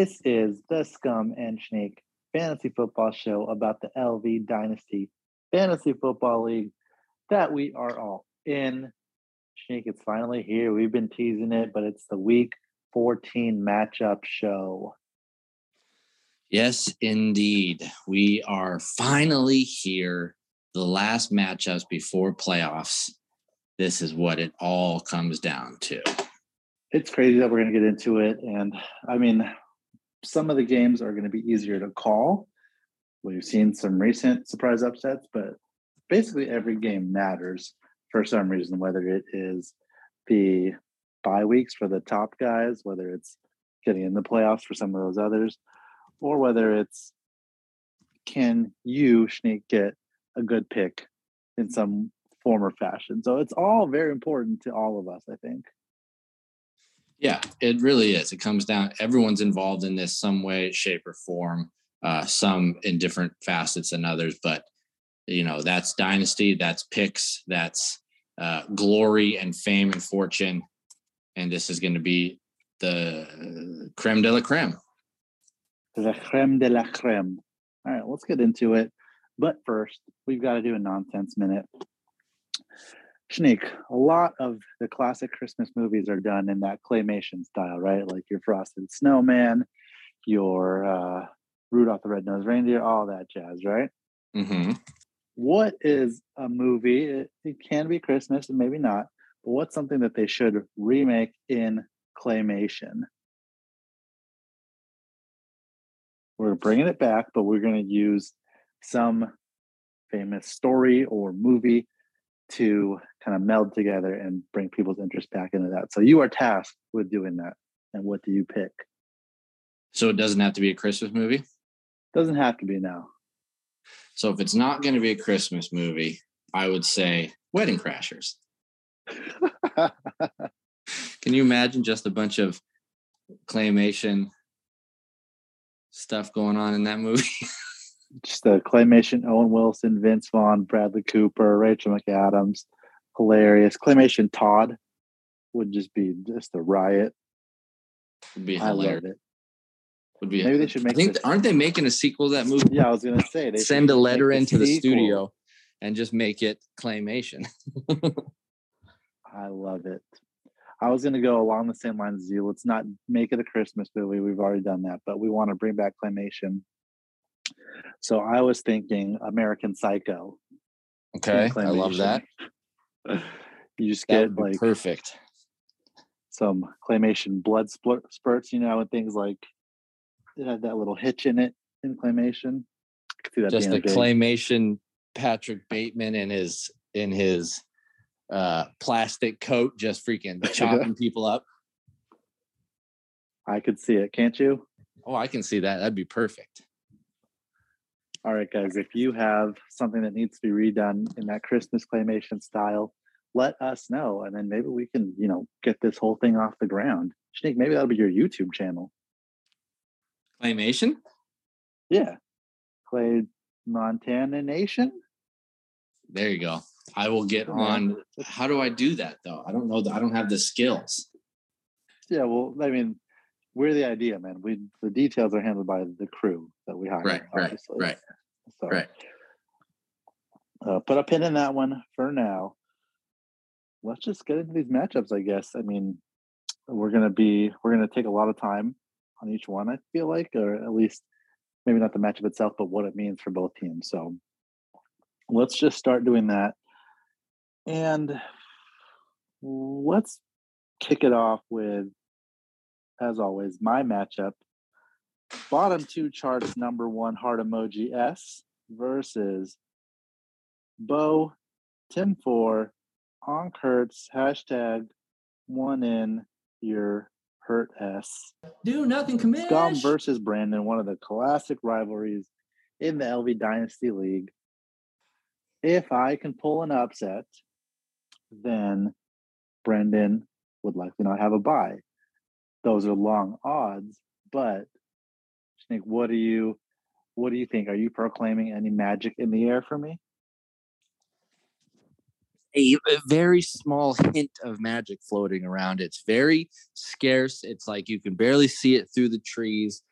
This is the Scum and Shneak Fantasy Football Show about the LV Dynasty Fantasy Football League that we are all in. Shneak, it's finally here. We've been teasing it, but it's the week 14 matchup show. Yes, indeed. We are finally here. The last matchups before playoffs. This is what it all comes down to. It's crazy that we're going to get into it. And I mean, some of the games are going to be easier to call. We've seen some recent surprise upsets, but basically every game matters for some reason, whether it is the bye weeks for the top guys, whether it's getting in the playoffs for some of those others, or whether it's can you, Shneak, get a good pick in some form or fashion. So it's all very important to all of us, I think. Yeah, it really is. It comes down, everyone's involved in this some way, shape, or form, uh, some in different facets than others. But, you know, that's dynasty, that's picks, that's uh, glory and fame and fortune. And this is going to be the creme de la creme. The creme de la creme. All right, let's get into it. But first, we've got to do a nonsense minute. Shneak, a lot of the classic Christmas movies are done in that claymation style, right? Like your Frosted Snowman, your uh, Rudolph the Red-Nosed Reindeer, all that jazz, right? Mm-hmm. What is a movie? It, it can be Christmas and maybe not, but what's something that they should remake in claymation? We're bringing it back, but we're going to use some famous story or movie to kind of meld together and bring people's interest back into that. So you are tasked with doing that. And what do you pick? So it doesn't have to be a Christmas movie? Doesn't have to be now. So if it's not going to be a Christmas movie, I would say Wedding Crashers. Can you imagine just a bunch of claymation stuff going on in that movie? just a claymation Owen Wilson, Vince Vaughn, Bradley Cooper, Rachel McAdams. Hilarious. Claymation Todd would just be just a riot. Would be hilarious. I love it. Would be Maybe they should make I think aren't they making a sequel to that movie? Yeah, I was gonna say they Send a letter into the studio and just make it claymation. I love it. I was gonna go along the same lines as you. Let's not make it a Christmas movie. We've already done that, but we want to bring back claymation. So I was thinking American Psycho. Okay. I love that. You just That get like perfect. some claymation blood spurts, you know, and things like it had that little hitch in it in claymation. See that Just the a claymation Patrick Bateman in his in his uh plastic coat just freaking chopping people up. I could see it, can't you? Oh, I can see that. That'd be perfect. All right, guys, if you have something that needs to be redone in that Christmas claymation style, let us know. And then maybe we can, you know, get this whole thing off the ground. Shneak, maybe that'll be your YouTube channel. Claymation? Yeah. Clay Montana Nation. There you go. I will get on. How do I do that though? I don't know. I don't have the skills. Yeah, well, I mean, we're the idea, man. We the details are handled by the crew that we hire. Right, right, right, So right. uh, put a pin in that one for now. Let's just get into these matchups, I guess. I mean, we're gonna be we're gonna take a lot of time on each one, I feel like, or at least maybe not the matchup itself, but what it means for both teams. So let's just start doing that. And let's kick it off with, as always, my matchup. Bottom two charts, number one heart emoji S versus Bo, Tim Four, on Kurtz, hashtag one in your hurt S. Do nothing, commish. Scum versus Brandon, one of the classic rivalries in the LV Dynasty League. If I can pull an upset, then Brendan would likely not have a buy. Those are long odds, but Snake, what do you what do you think? Are you proclaiming any magic in the air for me? a, very small hint of magic floating around. It's very scarce. It's like you can barely see it through the trees.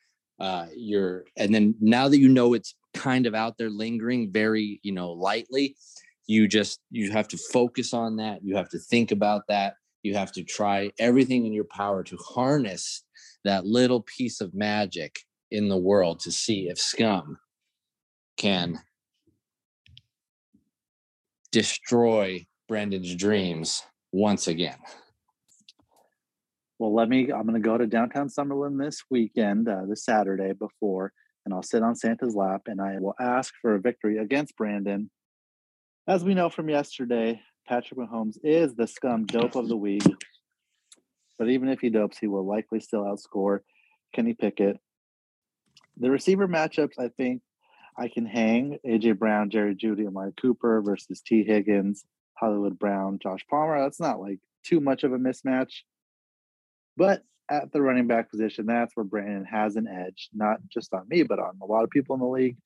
Uh, you're, and then now that you know it's kind of out there lingering very, you know, lightly, you just you have to focus on that. You have to think about that. You have to try everything in your power to harness that little piece of magic in the world to see if scum can destroy Brendan's dreams once again. Well, let me. I'm going to go to downtown Summerlin this weekend, uh, this Saturday before, and I'll sit on Santa's lap and I will ask for a victory against Brandon. As we know from yesterday, Patrick Mahomes is the scum dope of the week. But even if he dopes, he will likely still outscore Kenny Pickett. The receiver matchups, I think I can hang AJ Brown, Jerry Jeudy, and Mike Cooper versus Tee Higgins, Hollywood Brown, Josh Palmer. That's not like too much of a mismatch. But at the running back position, that's where Brandon has an edge, not just on me, but on a lot of people in the league.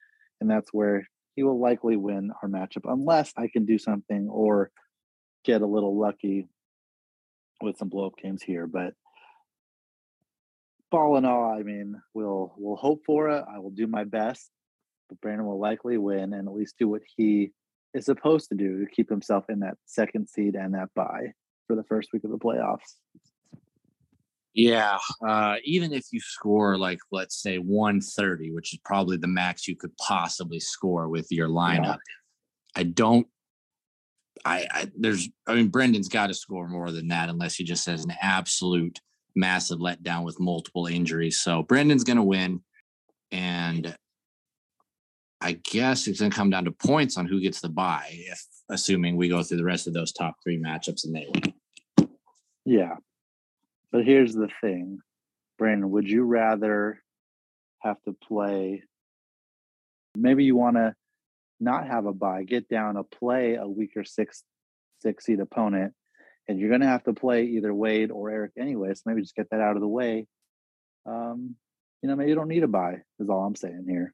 And that's where he will likely win our matchup unless I can do something or get a little lucky with some blow up games here. But all in all, I mean, we'll we'll hope for it. I will do my best, but Brandon will likely win and at least do what he is supposed to do to keep himself in that second seed and that bye for the first week of the playoffs. Yeah, uh, even if you score like let's say 130, which is probably the max you could possibly score with your lineup, yeah. I don't. I, I there's I mean Brendan's got to score more than that unless he just has an absolute massive letdown with multiple injuries. So Brendan's going to win, and I guess it's going to come down to points on who gets the buy. If assuming we go through the rest of those top three matchups and they win. Yeah, but here's the thing, Brandon, would you rather have to play? Maybe you want to not have a buy, get down a play a weaker six six seed opponent, and you're going to have to play either Wade or Eric anyway. So maybe just get that out of the way. Um, you know, maybe you don't need a buy. Is all I'm saying here.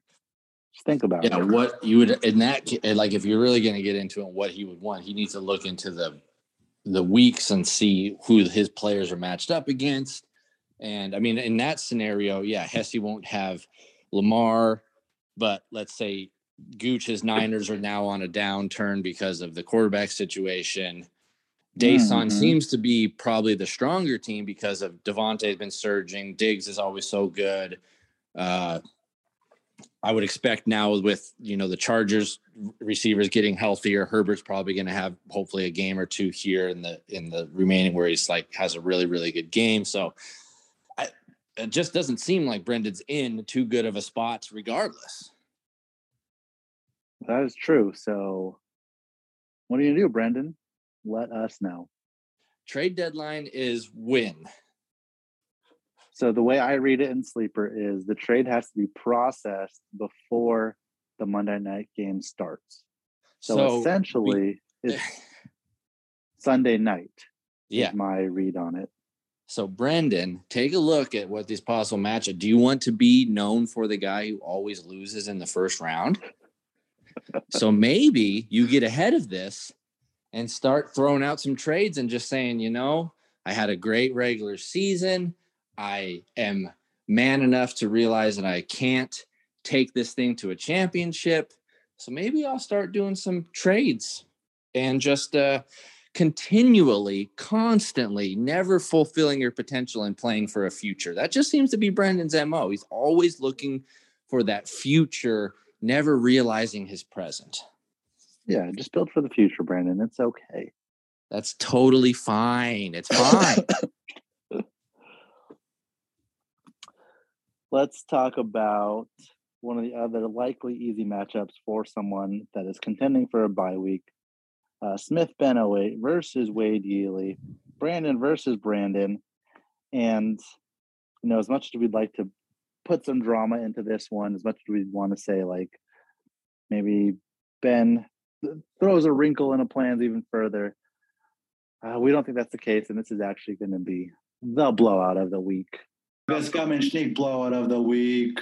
Just think about yeah, it. Yeah, what you would in that like if you're really going to get into it, what he would want, he needs to look into the the weeks and see who his players are matched up against. And I mean, in that scenario, yeah, Hesse won't have Lamar, but let's say Gooch's Niners are now on a downturn because of the quarterback situation. Dason mm-hmm. seems to be probably the stronger team because of Davante has been surging. Diggs is always so good. Uh, I would expect now with you know the Chargers receivers getting healthier, Herbert's probably going to have hopefully a game or two here in the in the remaining where he's like has a really really good game. So I, it just doesn't seem like Brendan's in too good of a spot regardless. That is true. So what are you gonna do, Brendan? Let us know. Trade deadline is when so the way I read it in Sleeper is the trade has to be processed before the Monday night game starts. So, so essentially, we, it's Sunday night. Yeah, my read on it. So Brandon, take a look at what these possible matchup. Do you want to be known for the guy who always loses in the first round? So maybe you get ahead of this and start throwing out some trades and just saying, you know, I had a great regular season. I am man enough to realize that I can't take this thing to a championship. So maybe I'll start doing some trades and just uh, continually, constantly, never fulfilling your potential and playing for a future. That just seems to be Brandon's MO. He's always looking for that future, never realizing his present. Yeah, just build for the future, Brandon. It's okay. That's totally fine. It's fine. let's talk about one of the other likely easy matchups for someone that is contending for a bye week. Uh, Smith Ben08 versus Wade Yealy, Brandon versus Brandon. And, you know, as much as we'd like to put some drama into this one as much as we want to say like maybe Ben throws a wrinkle in the plans even further. Uh, we don't think that's the case, and this is actually going to be the blowout of the week. Best gum and sneak blowout of the week.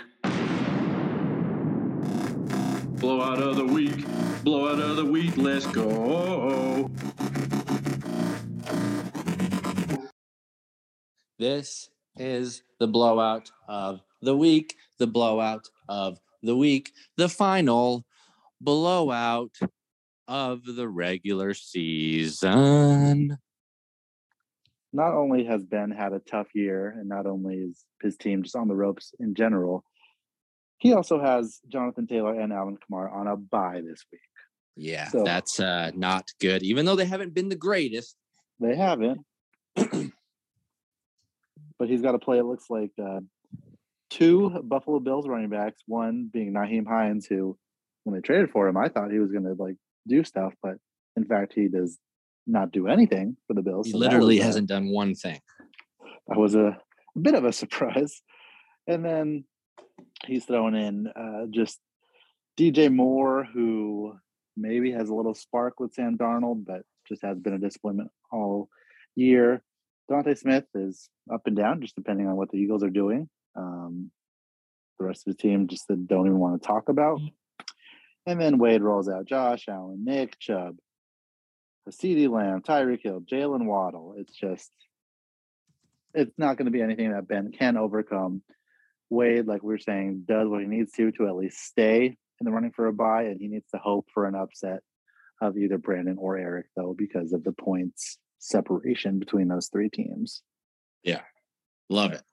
Blowout of the week. Blowout of the week. Let's go. This is the blowout of the week, the blowout of the week, the final blowout of the regular season. Not only has Ben had a tough year, and not only is his team just on the ropes in general, he also has Jonathan Taylor and Alvin Kamara on a bye this week. Yeah, So- that's uh, not good. Even though they haven't been the greatest. They haven't. but he's got to play, it looks like, uh, two Buffalo Bills running backs, one being Nyheim Hines, who, when they traded for him, I thought he was going to like do stuff, but in fact, he does not do anything for the Bills. He So literally hasn't done one thing. that was a, a bit of a surprise. And then he's throwing in uh, just DJ Moore, who maybe has a little spark with Sam Darnold, but just has been a disappointment all year. Dante Smith is up and down, just depending on what the Eagles are doing. Um, the rest of the team just don't even want to talk about. And then Wade rolls out Josh Allen, Nick Chubb, CeeDee Lamb, Tyreek Hill, Jaylen Waddle. It's just, it's not going to be anything that Ben can overcome. Wade, like we were saying, does what he needs to to at least stay in the running for a bye, and he needs to hope for an upset of either Brandon or Eric, though, because of the points separation between those three teams. Yeah, love it.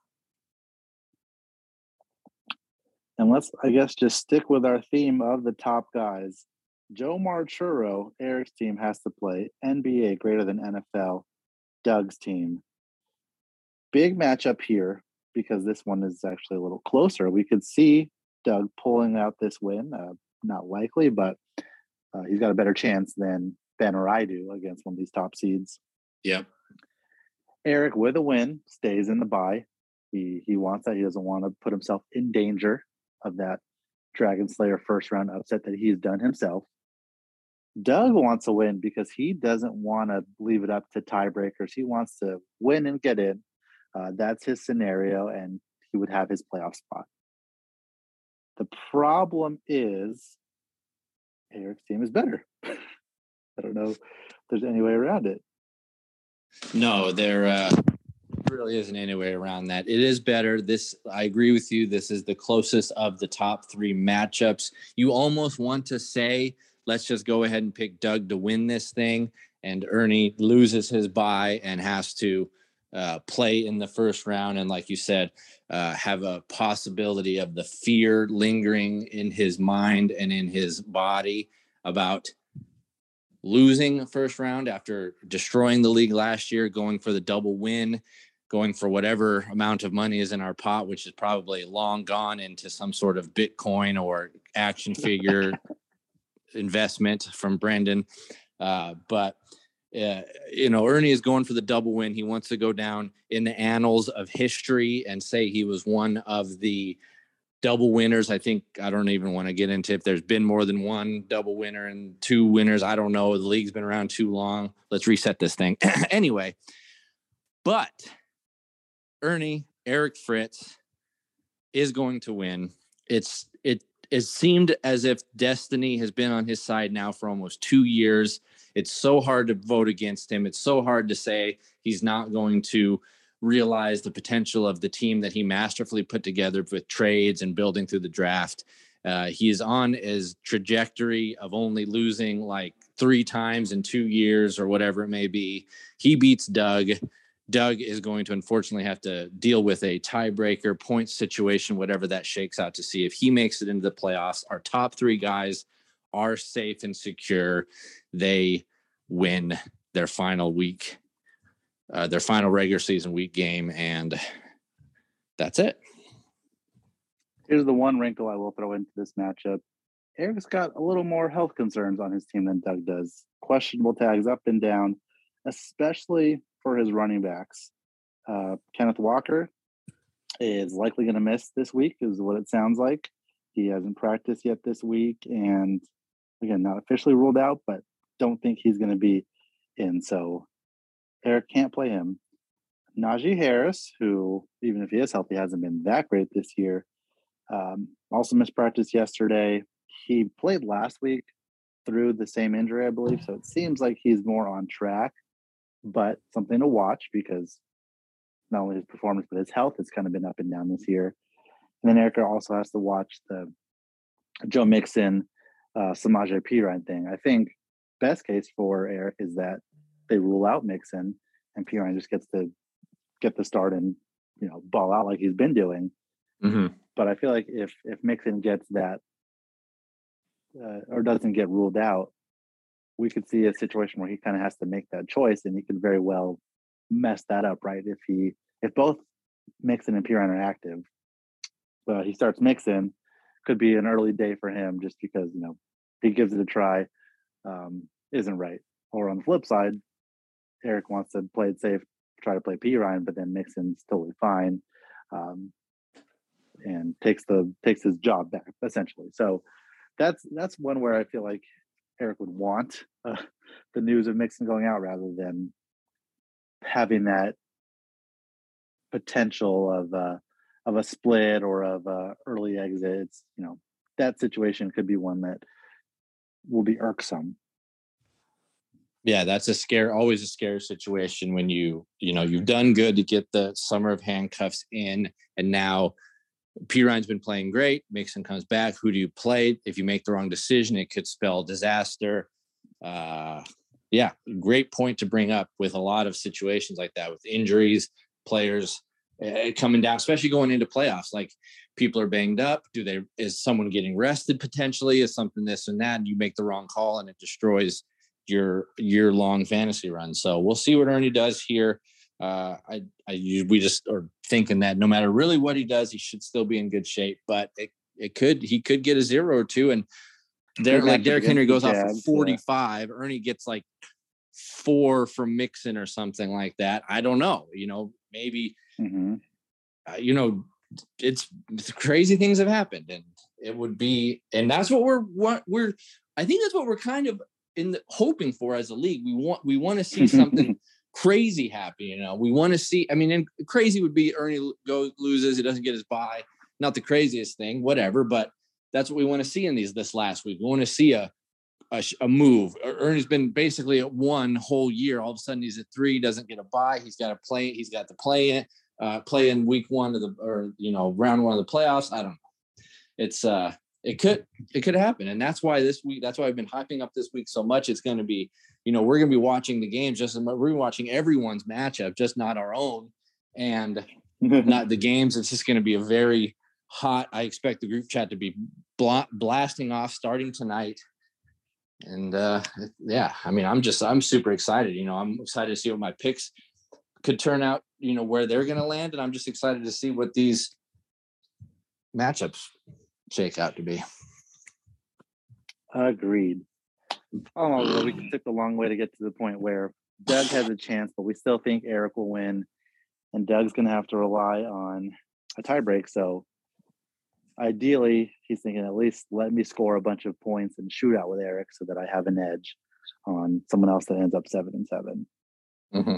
And let's, I guess, just stick with our theme of the top guys. Joe Marchuro, Eric's team, has to play NBA greater than NFL, Doug's team. Big matchup here because this one is actually a little closer. We could see Doug pulling out this win. Uh, not likely, but uh, he's got a better chance than Ben or I do against one of these top seeds. Yep. Eric with a win stays in the bye. He he wants that. He doesn't want to put himself in danger of that Dragon Slayer first round upset that he's done himself. Doug wants to win because he doesn't want to leave it up to tiebreakers. He wants to win and get in. Uh, that's his scenario, and he would have his playoff spot. The problem is Eric's team is better. I don't know if there's any way around it. No, there uh, really isn't any way around that. It is better. This, I agree with you. This is the closest of the top three matchups. You almost want to say, let's just go ahead and pick Doug to win this thing, and Ernie loses his buy and has to uh, play in the first round. And like you said, uh, have a possibility of the fear lingering in his mind and in his body about losing first round after destroying the league last year, going for the double win, going for whatever amount of money is in our pot, which is probably long gone into some sort of Bitcoin or action figure investment from Brendan. Uh, but uh, you know, Ernie is going for the double win. He wants to go down in the annals of history and say he was one of the double winners. I think I don't even want to get into if there's been more than one double winner and two winners. I don't know. The league's been around too long. Let's reset this thing. anyway, but Ernie, Eric Fritz is going to win. It's it it seemed as if destiny has been on his side now for almost two years. It's so hard to vote against him. It's so hard to say he's not going to realize the potential of the team that he masterfully put together with trades and building through the draft. Uh, he is on his trajectory of only losing like three times in two years or whatever it may be. He beats Doug. Doug is going to unfortunately have to deal with a tiebreaker point situation, whatever that shakes out to see if he makes it into the playoffs. Our top three guys are safe and secure. They win their final week, uh, their final regular season week game, and that's it. Here's the one wrinkle I will throw into this matchup. Eric's got a little more health concerns on his team than Doug does. Questionable tags up and down, especially for his running backs. Uh, Kenneth Walker is likely going to miss this week, is what it sounds like. He hasn't practiced yet this week, and again, not officially ruled out, but don't think he's going to be in. So Eric can't play him. Najee Harris, who even if he is healthy, hasn't been that great this year. Um, also missed practice yesterday. He played last week through the same injury, I believe. So it seems like he's more on track, but something to watch because not only his performance but his health has kind of been up and down this year. And then Erica also has to watch the Joe Mixon, uh, Samaje Perine thing. I think best case for Eric is that they rule out Mixon and Perine just gets to get the start and you know ball out like he's been doing. Mm-hmm. But I feel like if if Mixon gets that uh, or doesn't get ruled out, we could see a situation where he kind of has to make that choice, and he could very well mess that up, right? If he if both Mixon and Perine are active, but he starts Mixon, could be an early day for him just because you know he gives it a try, um, isn't right. Or on the flip side, Eric wants to play it safe, try to play Perine, but then Mixon's totally fine. Um, and takes the takes his job back essentially. So that's that's one where I feel like Eric would want uh, the news of Mixon going out rather than having that potential of uh, of a split or of a early exits. You know that situation could be one that will be irksome. Yeah, that's a scare. Always a scare situation when you you know you've done good to get the summer of handcuffs in, and now Perine's been playing great. Mixon comes back. Who do you play? If you make the wrong decision, it could spell disaster. Uh, yeah, great point to bring up with a lot of situations like that with injuries, players uh, coming down, especially going into playoffs. Like people are banged up. Do they? Is someone getting rested potentially? Is something this and that? And you make the wrong call, and it destroys your year long fantasy run. So we'll see what Ernie does here uh, I, I, we just are thinking that no matter really what he does, he should still be in good shape. But it, it could, he could get a zero or two, and there, like Derrick Henry goes off for forty-five. Yeah. Ernie gets like four from Mixon or something like that. I don't know. You know, maybe. Mm-hmm. Uh, you know, it's, it's crazy things have happened, and it would be, and that's what we're what we're. I think that's what we're kind of in the, hoping for as a league. We want we want to see something crazy happy. You know, we want to see. I mean, and crazy would be Ernie goes loses, he doesn't get his buy. Not the craziest thing, whatever, but that's what we want to see in these this last week. We want to see a a, a move. Ernie's been basically at one whole year. All of a sudden, he's at three, doesn't get a buy. He's got to play. He's got to play it. Uh, play in week one of the or you know round one of the playoffs. I don't know. It's uh it could it could happen and that's why this week that's why i've been hyping up this week so much it's going to be you know we're going to be watching the games just as much. we're watching everyone's matchup just not our own and not the games it's just going to be a very hot i expect the group chat to be bl- blasting off starting tonight and uh yeah i mean i'm just i'm super excited you know i'm excited to see what my picks could turn out you know where they're going to land and i'm just excited to see what these matchups shake out to be. Agreed. Oh, we took a long way to get to the point where Doug has a chance, but we still think Eric will win, and Doug's going to have to rely on a tiebreak. So, ideally, he's thinking at least let me score a bunch of points and shoot out with Eric, so that I have an edge on someone else that ends up seven and 7 mm-hmm.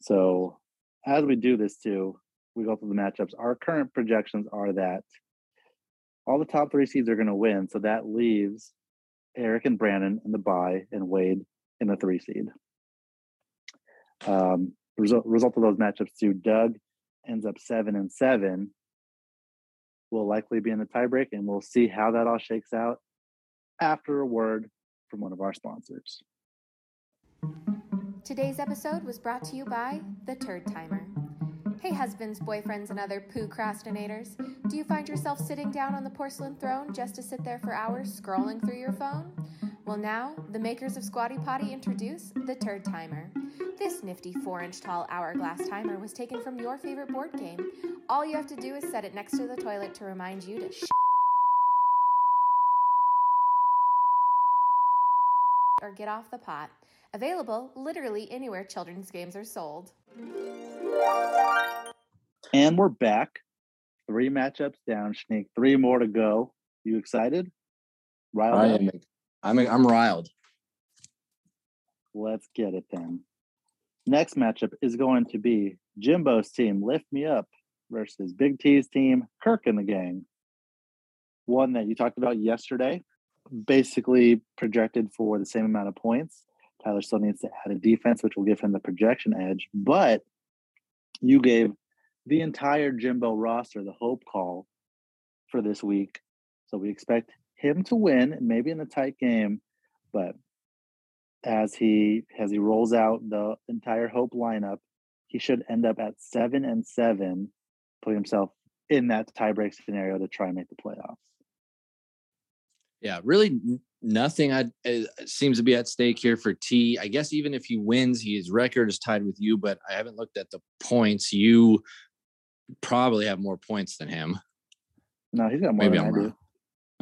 So, as we do this too, we go through the matchups, our current projections are that all the top three seeds are going to win. So that leaves Eric and Brandon in the bye and Wade in the three seed. Um, result, result of those matchups too, Doug ends up seven and seven. Will likely be in the tiebreak, and we'll see how that all shakes out after a word from one of our sponsors. Today's episode was brought to you by The Turd Timer. Hey, husbands, boyfriends, and other procrastinators. Do you find yourself sitting down on the porcelain throne just to sit there for hours scrolling through your phone? Well, now, the makers of Squatty Potty introduce the Turd Timer. This nifty 4 inch tall hourglass timer was taken from your favorite board game. All you have to do is set it next to the toilet to remind you to sh- or get off the pot. Available literally anywhere children's games are sold. And we're back. Three matchups down, Shneak. Three more to go. You excited? Riled I am. I'm, I'm riled. Let's get it then. Next matchup is going to be Jimbo's team, Lift Me Up, versus Big T's team, Kirk and the Gang. One that you talked about yesterday, basically projected for the same amount of points Tyler still needs to add a defense, which will give him the projection edge. But you gave the entire Jimbo roster the hope call for this week. So we expect him to win, maybe in a tight game, but as he as he rolls out the entire hope lineup, he should end up at seven and seven, putting himself in that tiebreak scenario to try and make the playoffs. Yeah, really nothing I, uh, seems to be at stake here for T. I guess even if he wins, his record is tied with you, but I haven't looked at the points. You probably have more points than him. No, he's got more Maybe than I'm I wrong.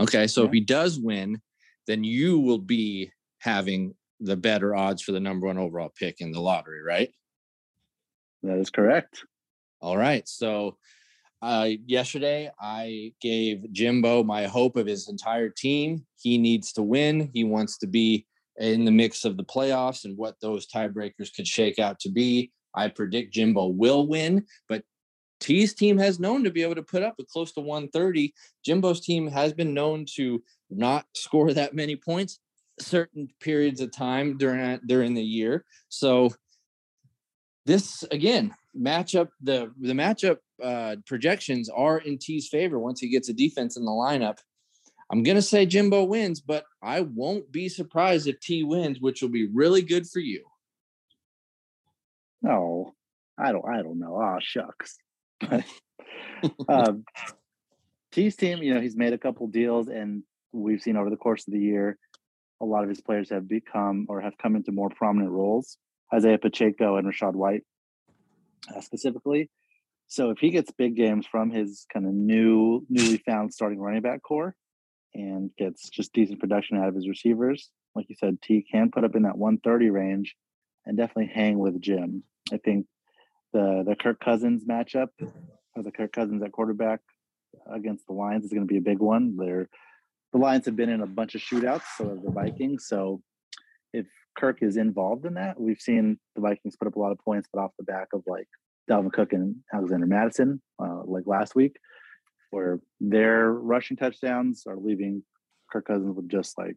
Okay, so yeah. if he does win, then you will be having the better odds for the number one overall pick in the lottery, right? That is correct. All right. So uh, yesterday, I gave Jimbo my hope of his entire team. He needs to win. He wants to be in the mix of the playoffs and what those tiebreakers could shake out to be. I predict Jimbo will win, but T's team has known to be able to put up a close to 130. Jimbo's team has been known to not score that many points certain periods of time during during the year. So this again matchup the the matchup uh, projections are in T's favor once he gets a defense in the lineup. I'm gonna say Jimbo wins, but I won't be surprised if T wins, which will be really good for you. No, I don't. I don't know. Oh shucks. um, T's team, you know, he's made a couple deals, and we've seen over the course of the year, a lot of his players have become or have come into more prominent roles. Isaiah Pacheco and Rachaad White, uh, specifically. So if he gets big games from his kind of new, newly found starting running back core, and gets just decent production out of his receivers, like you said, T can put up in that 130 range, and definitely hang with Jim. I think the the Kirk Cousins matchup, or the Kirk Cousins at quarterback against the Lions, is going to be a big one. They're the Lions have been in a bunch of shootouts, so have the Vikings. So if Kirk is involved in that, we've seen the Vikings put up a lot of points, but off the back of like Dalvin Cook and Alexander Mattison, uh, like last week, where their rushing touchdowns are leaving Kirk Cousins with just like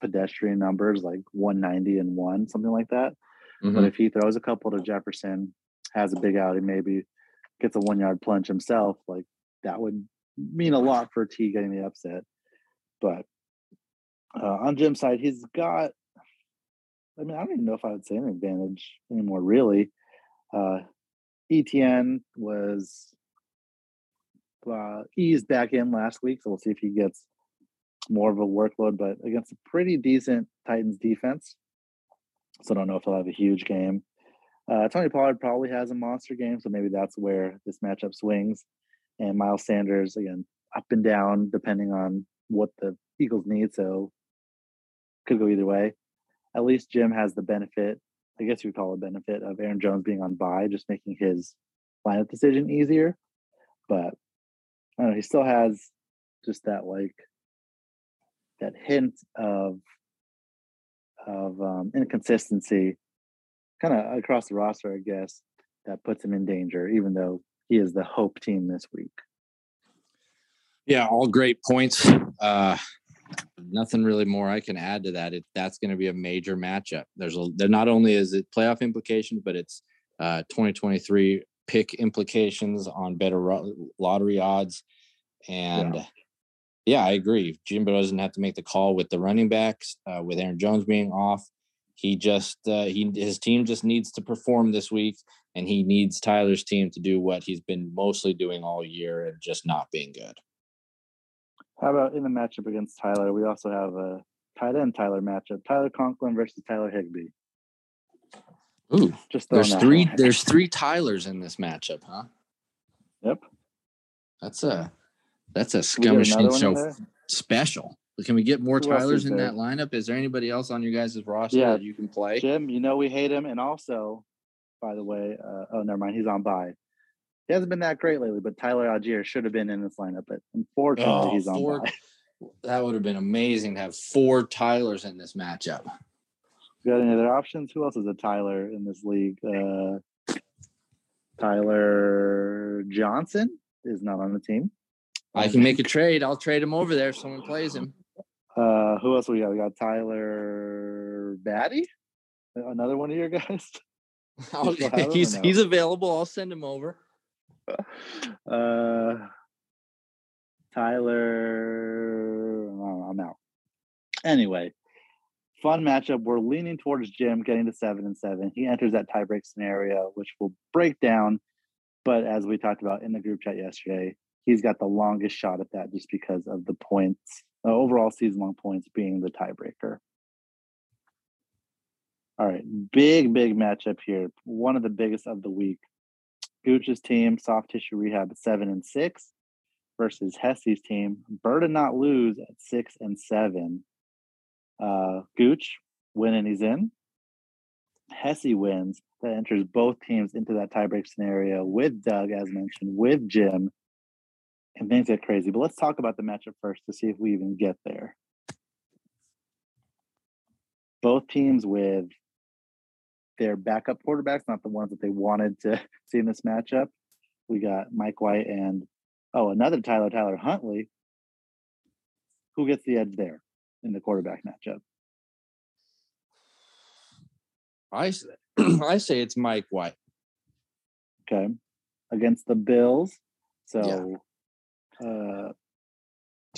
pedestrian numbers, like 190 and one, something like that. Mm-hmm. But if he throws a couple to Jefferson, has a big out outing, maybe gets a one yard plunge himself, like that would mean a lot for T getting the upset. But uh, on Jim's side, he's got. I mean, I don't even know if I would say an advantage anymore. Really, uh, ETN was uh, eased back in last week, so we'll see if he gets more of a workload. But against a pretty decent Titans defense, so I don't know if he'll have a huge game. Uh, Tony Pollard probably has a monster game, so maybe that's where this matchup swings and Miles Sanders again up and down depending on what the Eagles need. So could go either way. At least Jim has the benefit, I guess you would call it benefit of Aaron Jones being on bye, just making his lineup decision easier. But I don't know, he still has just that like that hint of of um, inconsistency kind of across the roster, I guess, that puts him in danger, even though he is the hope team this week. Yeah, all great points. Uh, nothing really more I can add to that. It, that's going to be a major matchup. There's a, there not only is it playoff implications, but it's uh, 2023 pick implications on better ro- lottery odds. And yeah. yeah. I agree. Jimbo doesn't have to make the call with the running backs, uh, with Aaron Jones being off. He just uh, he his team just needs to perform this week, and he needs Tyler's team to do what he's been mostly doing all year and just not being good. How about in the matchup against Tyler? We also have a tight end Tyler matchup: Tyler Conklin versus Tyler Higbee. Ooh, just there's three. There's three Tylers in this matchup, huh? Yep. That's a that's a scumishing show special. Can we get more Who Tylers in that lineup? Is there anybody else on your guys' roster yeah. that you can play? Jim, you know we hate him, and also, by the way, uh, oh never mind, he's on bye. He hasn't been that great lately, but Tyler Allgeier should have been in this lineup, but unfortunately, oh, he's on four. That would have been amazing to have four Tylers in this matchup. got any other options? Who else is a Tyler in this league? Uh, Tyler Johnson is not on the team. I can make a trade. I'll trade him over there if someone plays him. Uh, who else we got? We got Tyler Badie, another one of your guys. He's he's available. I'll send him over. Uh, Tyler, I'm out. Anyway, fun matchup. We're leaning towards Jim getting to seven and seven. He enters that tiebreak scenario, which will break down. But as we talked about in the group chat yesterday, he's got the longest shot at that just because of the points, uh, overall season long points being the tiebreaker. All right, big, big matchup here. One of the biggest of the week. Gooch's team, soft tissue rehab, seven and six, versus Hesse's team, Bird and not lose at six and seven. Uh, Gooch winning, he's in. Hesse wins. That enters both teams into that tiebreak scenario with Doug, as mentioned, with Jim, and things get crazy. But let's talk about the matchup first to see if we even get there. Both teams with their backup quarterbacks, not the ones that they wanted to see in this matchup. We got Mike White and oh, another Tyler Tyler Huntley. Who gets the edge there in the quarterback matchup? I say, I say it's Mike White. Okay, against the Bills. So, yeah. uh,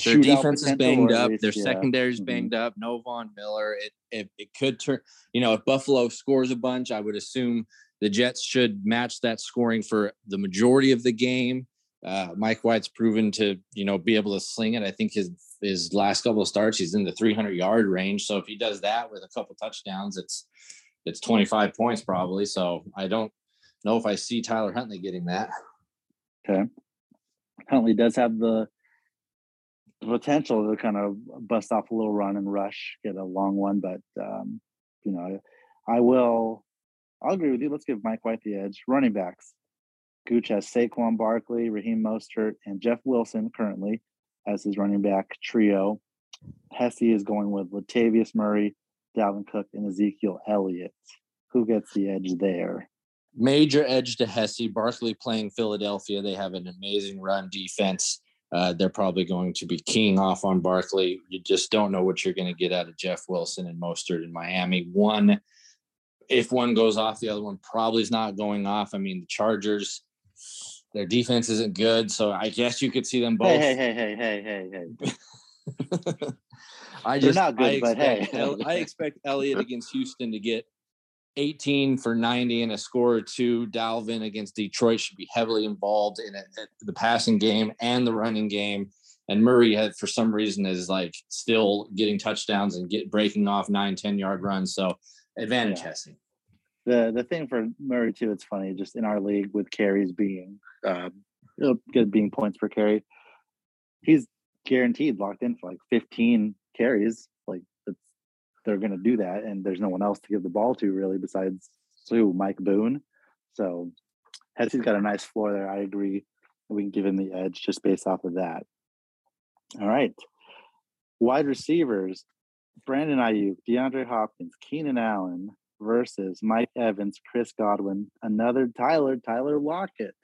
their defense is banged up. Least, their yeah. secondary is mm-hmm. banged up. No Von Miller. It, it it could turn. You know, if Buffalo scores a bunch, I would assume the Jets should match that scoring for the majority of the game. Uh, Mike White's proven to you know be able to sling it. I think his his last couple of starts, he's in the 300 yard range. So if he does that with a couple touchdowns, it's it's 25 points probably. So I don't know if I see Tyler Huntley getting that. Okay, Huntley does have the potential to kind of bust off a little run and rush, get a long one. But um, you know, I will. I'll agree with you. Let's give Mike White the edge. Running backs. Gooch has Saquon Barkley, Raheem Mostert, and Jeff Wilson currently as his running back trio. Hesse is going with Latavius Murray, Dalvin Cook, and Ezekiel Elliott. Who gets the edge there? Major edge to Hesse. Barkley playing Philadelphia. They have an amazing run defense. Uh, they're probably going to be keying off on Barkley. You just don't know what you're going to get out of Jeff Wilson and Mostert in Miami. One, if one goes off, the other one probably is not going off. I mean, the Chargers, their defense isn't good, so I guess you could see them both. Hey, hey, hey, hey, hey, hey, hey. I just They're not good, I but hey, I expect Elliott against Houston to get 18 for 90 and a score or two. Dalvin against Detroit should be heavily involved in it, the passing game and the running game. And Murray had, for some reason, is like still getting touchdowns and get breaking off nine, 10 yard runs. So advantage yeah. Hesse. The the thing for Murray too, it's funny, just in our league with carries being uh, good being points per carry, he's guaranteed locked in for like 15 carries they're going to do that, and there's no one else to give the ball to really besides Sue Mike Boone. So Hesse's got a nice floor there. I agree. We can give him the edge just based off of that. All right. Wide receivers, Brandon Aiyuk, DeAndre Hopkins, Keenan Allen versus Mike Evans, Chris Godwin, another Tyler, Tyler Lockett.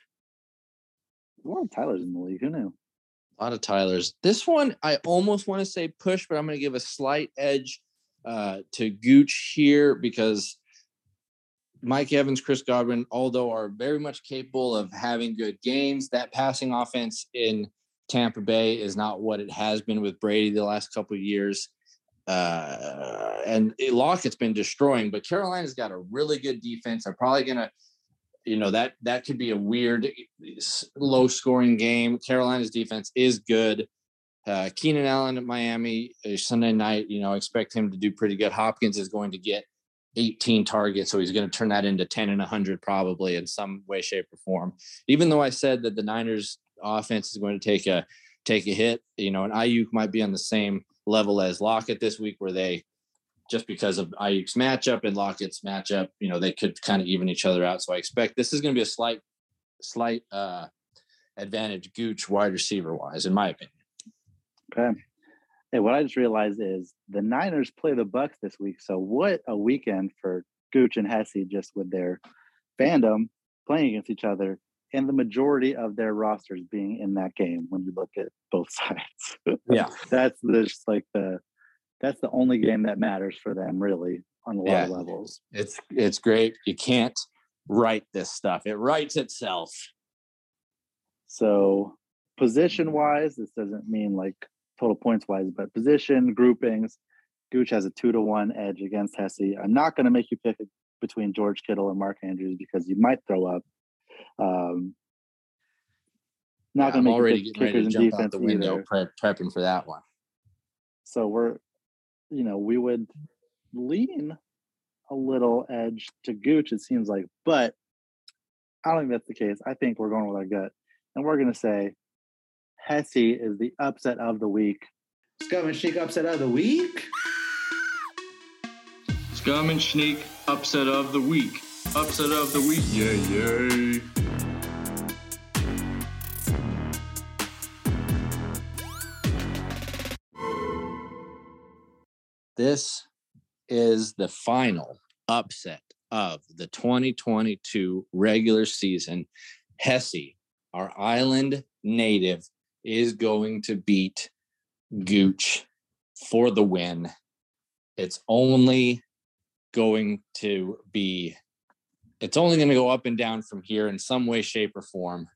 A lot of Tylers in the league. Who knew? A lot of Tylers. This one, I almost want to say push, but I'm going to give a slight edge uh, to Gooch here because Mike Evans, Chris Godwin, although are very much capable of having good games, that passing offense in Tampa Bay is not what it has been with Brady the last couple of years. Uh, and Lockett's been destroying, but Carolina's got a really good defense. They're probably gonna, you know, that that could be a weird, low scoring game. Carolina's defense is good. Uh, Keenan Allen at Miami uh, Sunday night, you know, expect him to do pretty good. Hopkins is going to get 18 targets, so he's going to turn that into 10 and 100 probably in some way, shape, or form. Even though I said that the Niners offense is going to take a take a hit, you know, and Aiyuk might be on the same level as Lockett this week, where they just because of Aiyuk's matchup and Lockett's matchup, you know, they could kind of even each other out. So I expect this is going to be a slight, slight uh, advantage Gooch wide receiver wise, in my opinion. Okay. Hey, what I just realized is the Niners play the Bucs this week. So what a weekend for Gooch and Hesse just with their fandom playing against each other and the majority of their rosters being in that game when you look at both sides. Yeah. that's just like the that's the only game that matters for them really on a lot Yeah. of levels. It's it's great. You can't write this stuff. It writes itself. So position wise, this doesn't mean like total points wise, but position groupings, Gooch has a two to one edge against Hesse. I'm not going to make you pick between George Kittle and Mark Andrews because you might throw up. Um, not Yeah, going to make already you pick getting ready kickers to jump out the window prep, prepping for that one. So we're, you know, we would lean a little edge to Gooch, it seems like, but I don't think that's the case. I think we're going with our gut. And we're going to say Hesse is the upset of the week. Scum and Shneak upset of the week. Scum and Shneak upset of the week. Upset of the week. Yay, yay. This is the final upset of the 2022 regular season. Hesse, our island native, is going to beat Gooch for the win. It's only going to be, it's only going to go up and down from here in some way, shape, or form.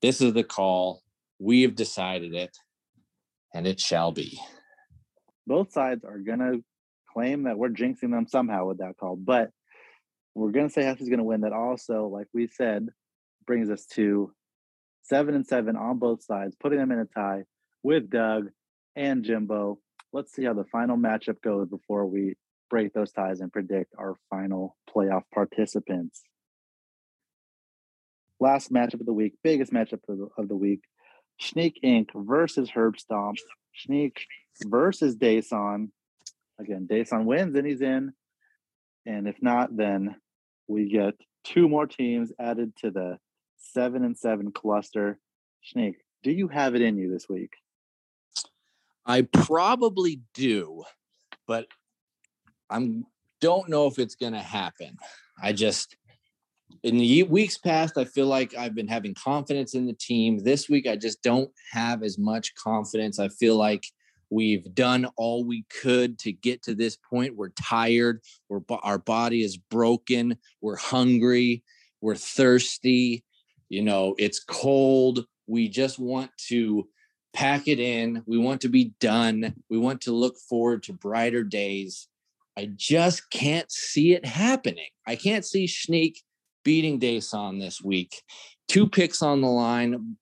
This is the call. We have decided it, and it shall be. Both sides are going to claim that we're jinxing them somehow with that call, but we're going to say Hesse's going to win. That also, like we said, brings us to seven and seven on both sides, putting them in a tie with Doug and Jimbo. Let's see how the final matchup goes before we break those ties and predict our final playoff participants. Last matchup of the week, biggest matchup of the, of the week Shneak Inc. versus Herb Stomp. Shneak versus Dason. Again, Dason wins and he's in. And if not, then we get two more teams added to the seven and seven cluster. Shneak, do you have it in you this week? I probably do, but I'm don't know if it's going to happen. I just in the weeks past, I feel like I've been having confidence in the team. This week, I just don't have as much confidence. I feel like we've done all we could to get to this point. We're tired. We're our body is broken. We're hungry. We're thirsty. You know, it's cold. We just want to pack it in. We want to be done. We want to look forward to brighter days. I just can't see it happening. I can't see Shneak beating Dason this week. Two picks on the line.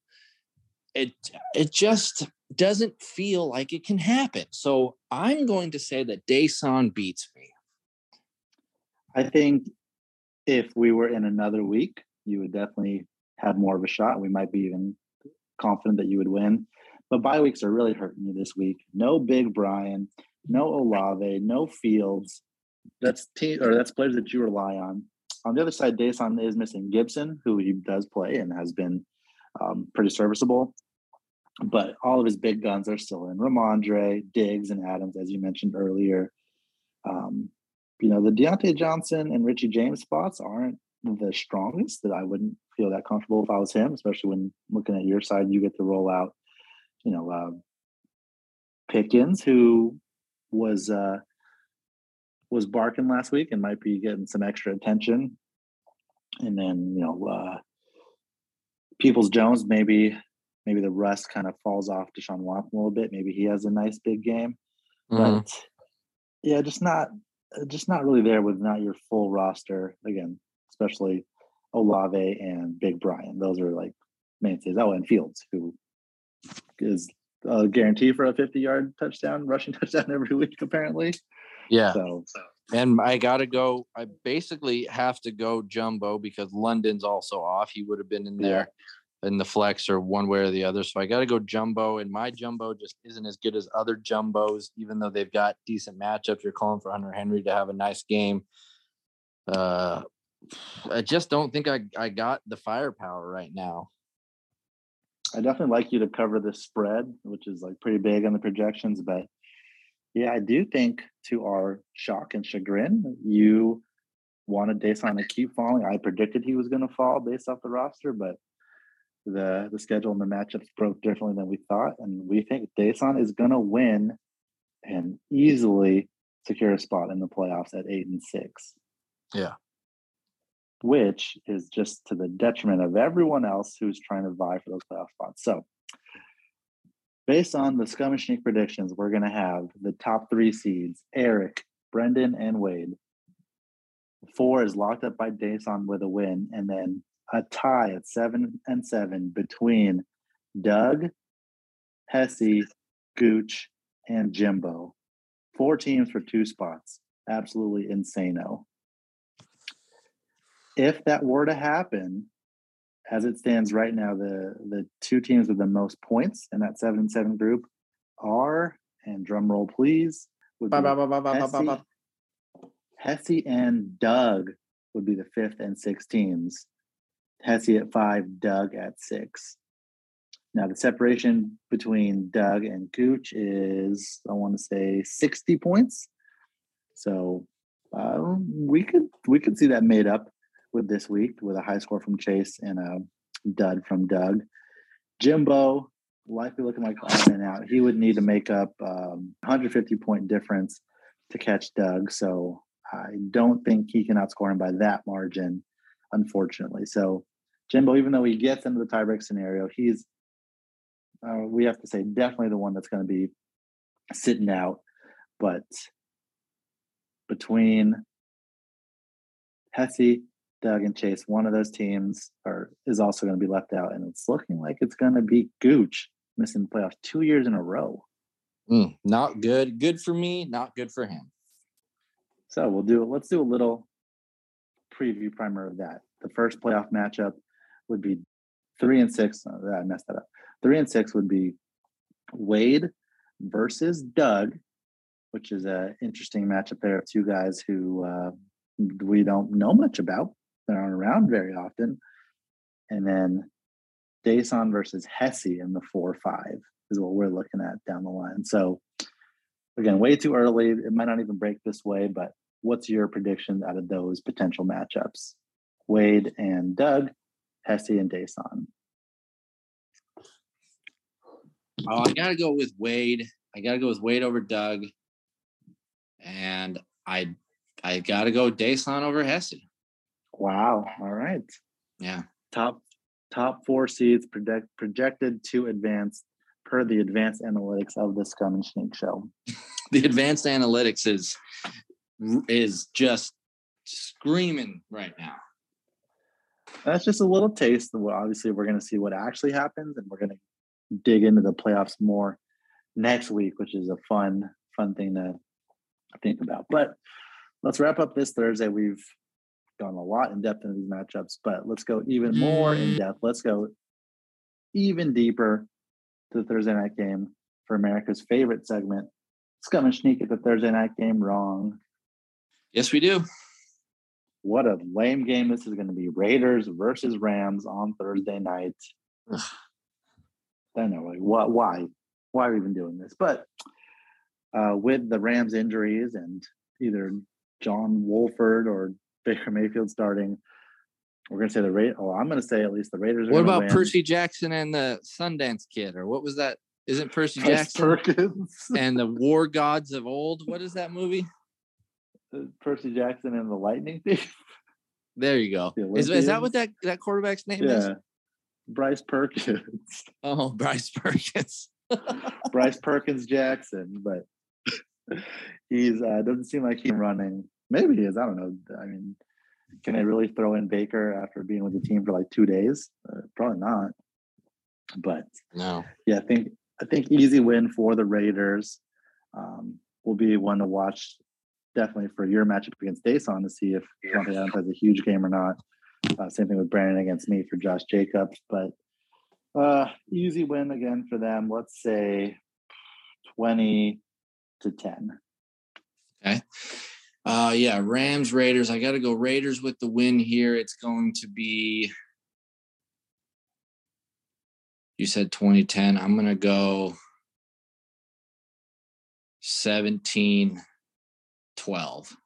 It it just doesn't feel like it can happen. So I'm going to say that Dason beats me. I think if we were in another week, you would definitely have more of a shot. We might be even confident that you would win. But bye weeks are really hurting you this week. No Big Brian, no Olave, no Fields. That's team or that's players that you rely on. On the other side, Dason is missing Gibson, who he does play and has been um, pretty serviceable. But all of his big guns are still in. Rhamondre, Diggs, and Adams, as you mentioned earlier. Um, you know, the Diontae Johnson and Richie James spots aren't the strongest that I wouldn't feel that comfortable if I was him, especially when looking at your side, you get to roll out, you know, uh, Pickens, who was uh, was barking last week and might be getting some extra attention. And then, you know, uh, Peoples Jones, maybe maybe the rust kind of falls off Deshaun Watson a little bit. Maybe he has a nice big game. But yeah, just not just not really there with not your full roster again, especially Olave and Big Brian. Those are like mainstays. Oh, and Fields, who is a guarantee for a 50 yard touchdown, rushing touchdown every week, apparently. Yeah. So And I got to go. I basically have to go jumbo because London's also off. He would have been in Yeah. there in the flex or one way or the other. So I got to go jumbo. And my jumbo just isn't as good as other jumbos, even though they've got decent matchups. You're calling for Hunter Henry to have a nice game. Uh, I just don't think I, I got the firepower right now. I definitely like you to cover the spread, which is like pretty big on the projections. But yeah, I do think to our shock and chagrin, you wanted Dason to keep falling. I predicted he was going to fall based off the roster, but the the schedule and the matchups broke differently than we thought, and we think Dason is going to win and easily secure a spot in the playoffs at eight and six. Yeah. Which is just to the detriment of everyone else who's trying to vie for those playoff spots. So, based on the Scum and predictions, we're going to have the top three seeds Eric, Brendan, and Wade. Four is locked up by Dason with a win, and then a tie at seven and seven between Doug, Hesse, Gooch, and Jimbo. Four teams for two spots. Absolutely insano. If that were to happen, as it stands right now, the the two teams with the most points in that seven and seven group are, and drum roll please, would be Hesse, Hesse and Doug would be the fifth and sixth teams. Hesse at five, Doug at six. Now the separation between Doug and Gooch is, I want to say, sixty points. So uh, we could we could see that made up with this week with a high score from Chase and a dud from Doug. Jimbo likely looking like and out. He would need to make up um, 150 point difference to catch Doug. So I don't think he can outscore him by that margin, unfortunately. So Jimbo, even though he gets into the tiebreak scenario, he's uh, we have to say definitely the one that's going to be sitting out. But between Hesse, Doug, and Chase, one of those teams are is also going to be left out, and it's looking like it's going to be Gooch missing the playoffs two years in a row. Mm, not good. Good for me. Not good for him. So we'll do. Let's do a little preview primer of that. The first playoff matchup would be three and six. Oh, I messed that up. Three and six would be Wade versus Doug, which is an interesting matchup there. Two guys who uh, we don't know much about. They aren't around very often. And then Dason versus Hesse in the four five is what we're looking at down the line. So again, way too early. It might not even break this way, but what's your prediction out of those potential matchups? Wade and Doug, Hesse and Dason. Oh, I gotta go with Wade. I gotta go with Wade over Doug, and I I gotta go Dason over Hesse. Wow. All right. Yeah. Top top four seeds project, projected to advance per the advanced analytics of the Scum and Shneak show. The advanced analytics is is just screaming right now. That's just a little taste. Well, obviously, we're going to see what actually happens, and we're going to dig into the playoffs more next week, which is a fun, fun thing to think about. But let's wrap up this Thursday. We've gone a lot in depth into these matchups, but let's go even more in depth. Let's go even deeper to the Thursday night game for America's favorite segment. Scum and Shneak at the Thursday night game wrong. Yes, we do. What a lame game this is going to be. Raiders versus Rams on Thursday night. I don't know, like, what? Why? Why are we even doing this? But uh, with the Rams injuries and either John Wolford or Baker Mayfield starting, we're going to say the rate. Oh, I'm going to say at least the Raiders. Are What about win. Percy Jackson and the Sundance Kid, or what was that? Isn't Percy Bryce Jackson Perkins, and the War Gods of Old? What is that movie? Percy Jackson and the Lightning Thief. There you go. Is, is that what that that quarterback's name is? Bryce Perkins, Oh, Bryce Perkins. Bryce Perkins Jackson, but he's uh, doesn't seem like he's running. Maybe he is. I don't know. I mean, can they really throw in Baker after being with the team for like two days? Uh, probably not. But No. yeah, I think I think easy win for the Raiders. Um, will be one to watch definitely for your matchup against Dason to see if Davante Adams has a huge game or not. Uh, same thing with Brandon against me for Josh Jacobs, but uh, easy win again for them. Let's say twenty to ten. Okay. Uh yeah, Rams, Raiders. I gotta go Raiders with the win here. It's going to be you said 2010. I'm gonna go 17 12.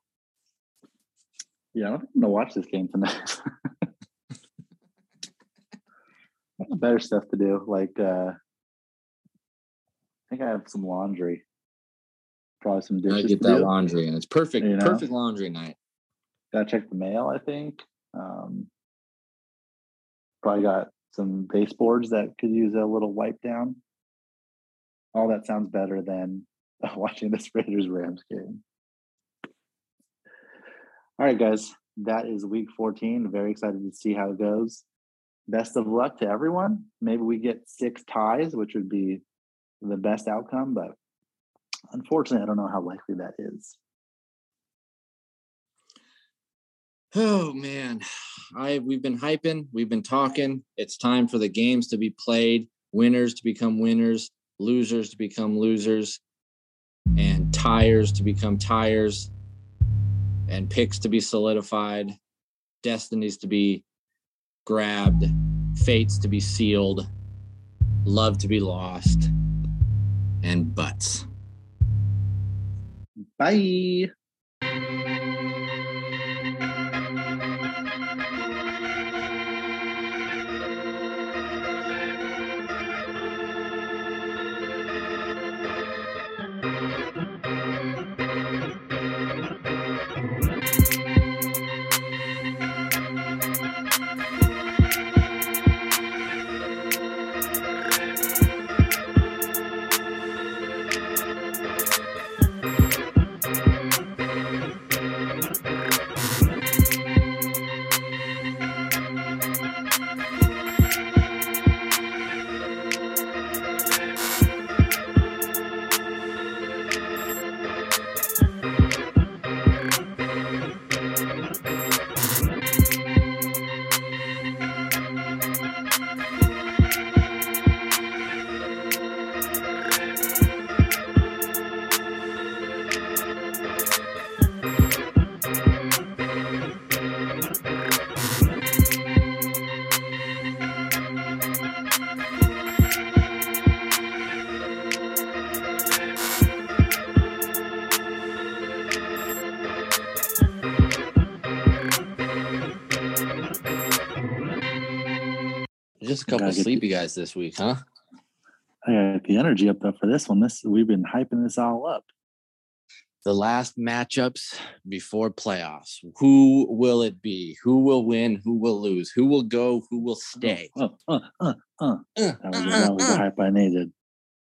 Yeah, I'm gonna watch this game tonight. Better stuff to do. Like, uh, I think I have some laundry. Probably some dishes. get to that do. laundry and It's perfect, You know? perfect laundry night. Gotta check the mail. I think. Um, probably got some baseboards that could use a little wipe down. All that sounds better than watching this Raiders Rams game. All right, guys, that is week 14. Very excited to see how it goes. Best of luck to everyone. Maybe we get six ties, which would be the best outcome, but unfortunately, I don't know how likely that is. Oh man, I we've been hyping, we've been talking. It's time for the games to be played, winners to become winners, losers to become losers, and tires to become tires, and picks to be solidified, destinies to be grabbed, fates to be sealed, love to be lost, and butts. Bye. A couple sleepy guys this week, huh? I got the energy up though for this one. This we've been hyping this all up. The last matchups before playoffs. Who will it be? Who will win? Who will lose? Who will go? Who will stay? Uh, uh, uh, uh. Uh, That was, uh, that was the uh. hype I needed.